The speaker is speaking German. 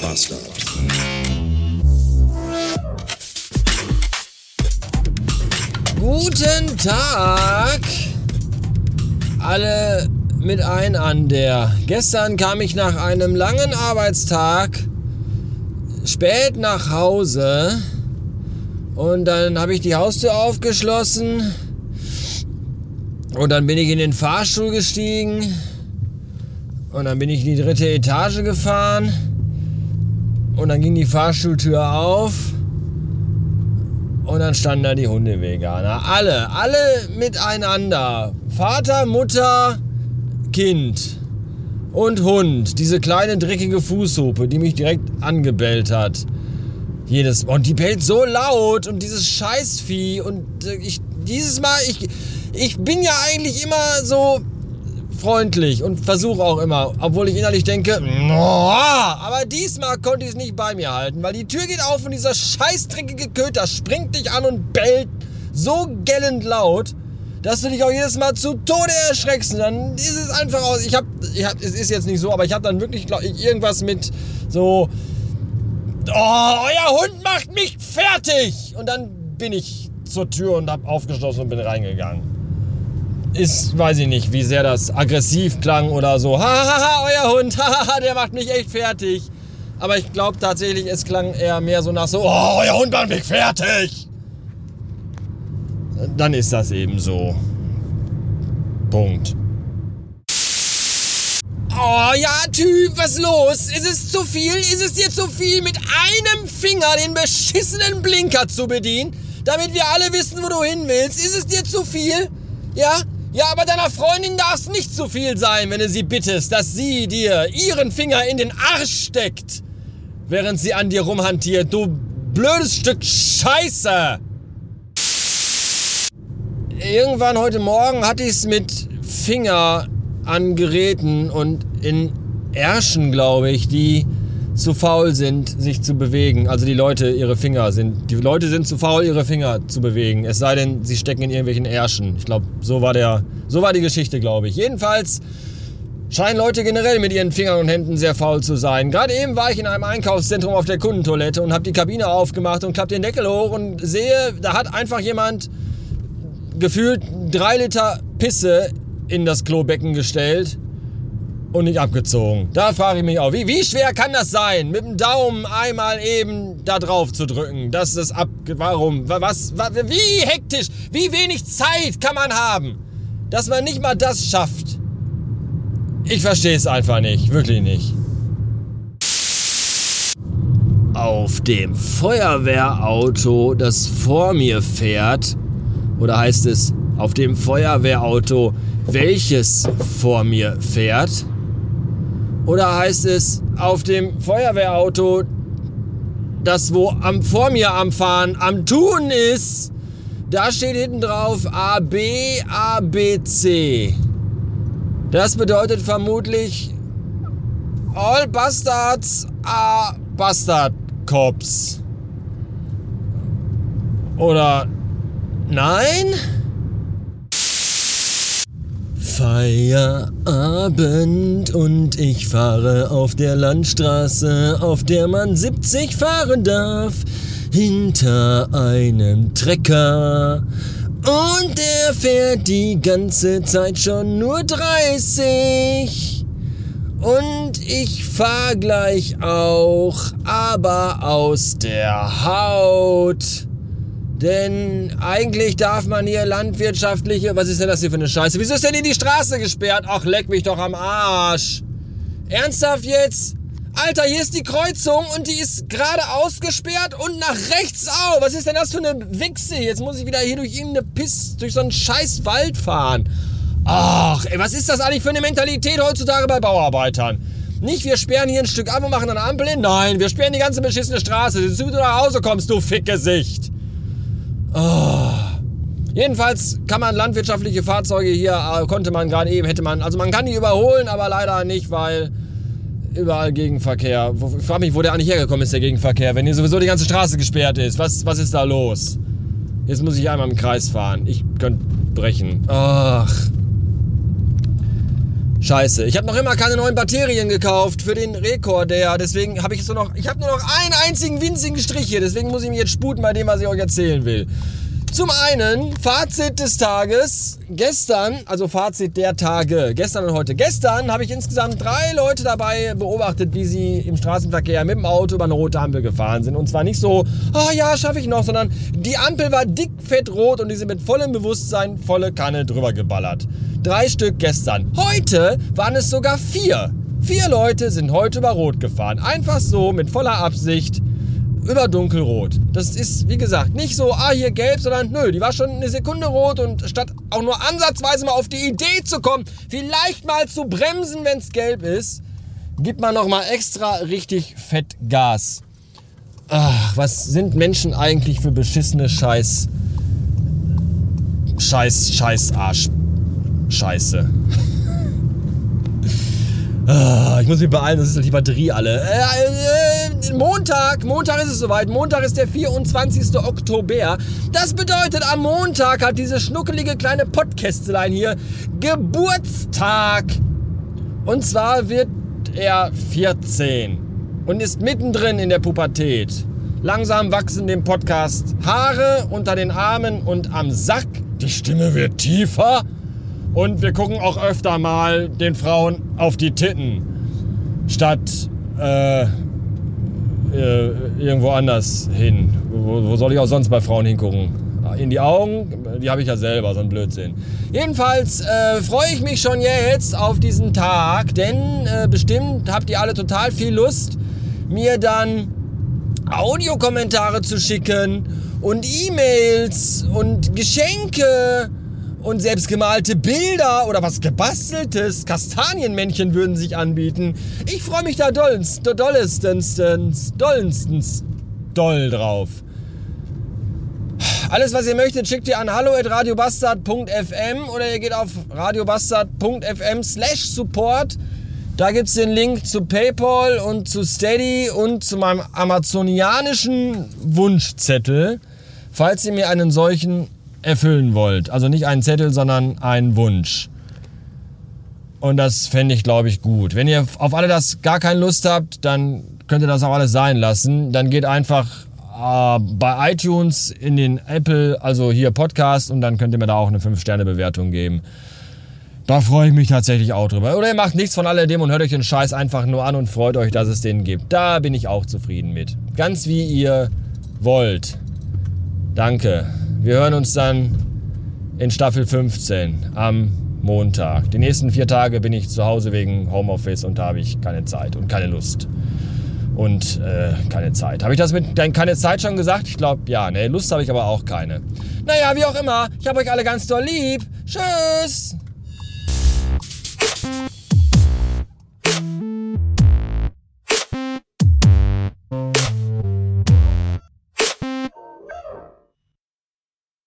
Bastard. Guten Tag! Alle mit ein an der. Gestern kam ich nach einem langen Arbeitstag spät nach Hause und dann habe ich die Haustür aufgeschlossen und dann bin ich in den Fahrstuhl gestiegen und dann bin ich in die dritte Etage gefahren und dann ging die Fahrstuhltür auf und dann standen da die Hundeveganer. Alle, alle miteinander. Vater, Mutter, Kind und Hund. Diese kleine dreckige Fußhupe, die mich direkt angebellt hat. Jedes und die bellt so laut und dieses Scheißvieh und äh, ich dieses Mal ich ich bin ja eigentlich immer so freundlich und versuche auch immer, obwohl ich innerlich denke, aber diesmal konnte ich es nicht bei mir halten, weil die Tür geht auf und dieser scheißdreckige Köter springt dich an und bellt so gellend laut, dass du dich auch jedes Mal zu Tode erschreckst. Und dann ist es einfach aus. Ich hab, ich hab, es ist jetzt nicht so, aber ich habe dann wirklich glaub, ich, irgendwas mit so, oh, euer Hund macht mich fertig. Und dann bin ich zur Tür und habe aufgeschlossen und bin reingegangen ist, weiß ich nicht, wie sehr das aggressiv klang oder so. Hahaha, euer Hund, hahaha, der macht mich echt fertig. Aber ich glaube tatsächlich, es klang eher mehr so nach so, oh, euer Hund macht mich fertig. Dann ist das eben so. Punkt. Oh ja, Typ, was los? Ist es zu viel? Ist es dir zu viel, mit einem Finger den beschissenen Blinker zu bedienen? Damit wir alle wissen, wo du hin willst. Ist es dir zu viel? Ja? Ja, aber deiner Freundin darf es nicht zu viel sein, wenn du sie bittest, dass sie dir ihren Finger in den Arsch steckt, während sie an dir rumhantiert. Du blödes Stück Scheiße! Irgendwann heute Morgen hatte ich es mit Finger an Geräten und in Ärschen, glaube ich, die zu faul sind, sich zu bewegen. Also die Leute, ihre Finger sind. Die Leute sind zu faul, ihre Finger zu bewegen. Es sei denn, sie stecken in irgendwelchen Ärschen. Ich glaube, so war der, so war die Geschichte, glaube ich. Jedenfalls scheinen Leute generell mit ihren Fingern und Händen sehr faul zu sein. Gerade eben war ich in einem Einkaufszentrum auf der Kundentoilette und habe die Kabine aufgemacht und klapp den Deckel hoch und sehe, da hat einfach jemand gefühlt drei Liter Pisse in das Klobecken gestellt und nicht abgezogen. Da frage ich mich auch, wie, wie schwer kann das sein, mit dem Daumen einmal eben da drauf zu drücken, dass das ab... Warum? Was, was? Wie hektisch? Wie wenig Zeit kann man haben, dass man nicht mal das schafft? Ich verstehe es einfach nicht, wirklich nicht. Auf dem Feuerwehrauto, das vor mir fährt, oder heißt es auf dem Feuerwehrauto, welches vor mir fährt, oder heißt es auf dem Feuerwehrauto, das wo am, vor mir am Fahren am Tun ist, da steht hinten drauf AB, ABC. Das bedeutet vermutlich All Bastards are Bastard Cops. Oder nein? Feierabend und ich fahre auf der Landstraße, auf der man 70 fahren darf, hinter einem Trecker. Und der fährt die ganze Zeit schon nur 30. Und ich fahr gleich auch, aber aus der Haut. Denn eigentlich darf man hier landwirtschaftliche. Was ist denn das hier für eine Scheiße? Wieso ist denn hier die Straße gesperrt? Ach, leck mich doch am Arsch. Ernsthaft jetzt? Alter, hier ist die Kreuzung und die ist gerade ausgesperrt und nach rechts auch. Was ist denn das für eine Wichse? Jetzt muss ich wieder hier durch irgendeine Piss, durch so einen scheiß Wald fahren. Ach, ey, was ist das eigentlich für eine Mentalität heutzutage bei Bauarbeitern? Nicht, wir sperren hier ein Stück ab und machen eine Ampel hin. Nein, wir sperren die ganze beschissene Straße. Bis du nach Hause kommst, du Fickgesicht. Oh. Jedenfalls kann man landwirtschaftliche Fahrzeuge hier, äh, konnte man gerade eben, hätte man, also man kann die überholen, aber leider nicht, weil überall Gegenverkehr. Ich frage mich, wo der eigentlich hergekommen ist, der Gegenverkehr, wenn hier sowieso die ganze Straße gesperrt ist. Was, was ist da los? Jetzt muss ich einmal im Kreis fahren. Ich könnte brechen. Ach. Scheiße. Ich habe noch immer keine neuen Batterien gekauft für den Rekorder. Deswegen habe ich so noch. Ich habe nur noch einen einzigen winzigen Strich hier. Deswegen muss ich mich jetzt sputen bei dem, was ich euch erzählen will. Zum einen, Fazit des Tages. Gestern, also Fazit der Tage, gestern und heute. Gestern habe ich insgesamt drei Leute dabei beobachtet, wie sie im Straßenverkehr mit dem Auto über eine rote Ampel gefahren sind. Und zwar nicht so, ah oh ja, schaffe ich noch, sondern die Ampel war dick, fett rot und die sind mit vollem Bewusstsein volle Kanne drüber geballert. Drei Stück gestern. Heute waren es sogar vier. Vier Leute sind heute über Rot gefahren. Einfach so, mit voller Absicht über dunkelrot. Das ist, wie gesagt, nicht so, ah, hier gelb, sondern nö, die war schon eine Sekunde rot und statt auch nur ansatzweise mal auf die Idee zu kommen, vielleicht mal zu bremsen, wenn es gelb ist, gibt man nochmal extra richtig fett Gas. Ach, was sind Menschen eigentlich für beschissene Scheiß. Scheiß, Scheiß, Arsch. Scheiße. Ah, ich muss mich beeilen, das ist die Batterie alle. Äh, äh, Montag, Montag ist es soweit. Montag ist der 24. Oktober. Das bedeutet, am Montag hat diese schnuckelige kleine Podcastlein hier Geburtstag. Und zwar wird er 14 und ist mittendrin in der Pubertät. Langsam wachsen dem Podcast Haare unter den Armen und am Sack. Die Stimme wird tiefer. Und wir gucken auch öfter mal den Frauen auf die Titten, statt äh, äh, irgendwo anders hin. Wo, wo, soll ich auch sonst bei Frauen hingucken? In die Augen, die habe ich ja selber, so ein Blödsinn. Jedenfalls äh, freue ich mich schon jetzt auf diesen Tag, denn äh, bestimmt habt ihr alle total viel Lust, mir dann Audiokommentare zu schicken und E-Mails und Geschenke und selbstgemalte Bilder oder was gebasteltes. Kastanienmännchen würden sich anbieten. Ich freue mich da dollens, dollestens, dollstens, doll drauf. Alles, was ihr möchtet, schickt ihr an hallo.radiobastard.fm oder ihr geht auf radiobastard.fm slash support. Da gibt es den Link zu PayPal und zu Steady und zu meinem amazonianischen Wunschzettel, falls ihr mir einen solchen erfüllen wollt. Also nicht einen Zettel, sondern einen Wunsch. Und das fände ich, glaube ich, gut. Wenn ihr auf alle das gar keine Lust habt, dann könnt ihr das auch alles sein lassen. Dann geht einfach äh, bei iTunes in den Apple, also hier Podcast, und dann könnt ihr mir da auch eine 5-Sterne-Bewertung geben. Da freue ich mich tatsächlich auch drüber. Oder ihr macht nichts von alledem und hört euch den Scheiß einfach nur an und freut euch, dass es den gibt. Da bin ich auch zufrieden mit. Ganz wie ihr wollt. Danke. Wir hören uns dann in Staffel 15 am Montag. Die nächsten vier Tage bin ich zu Hause wegen Homeoffice und da habe ich keine Zeit und keine Lust. Und äh, keine Zeit. Habe ich das mit keine Zeit schon gesagt? Ich glaube, ja. Ne, Lust habe ich aber auch keine. Naja, wie auch immer. Ich habe euch alle ganz doll lieb. Tschüss.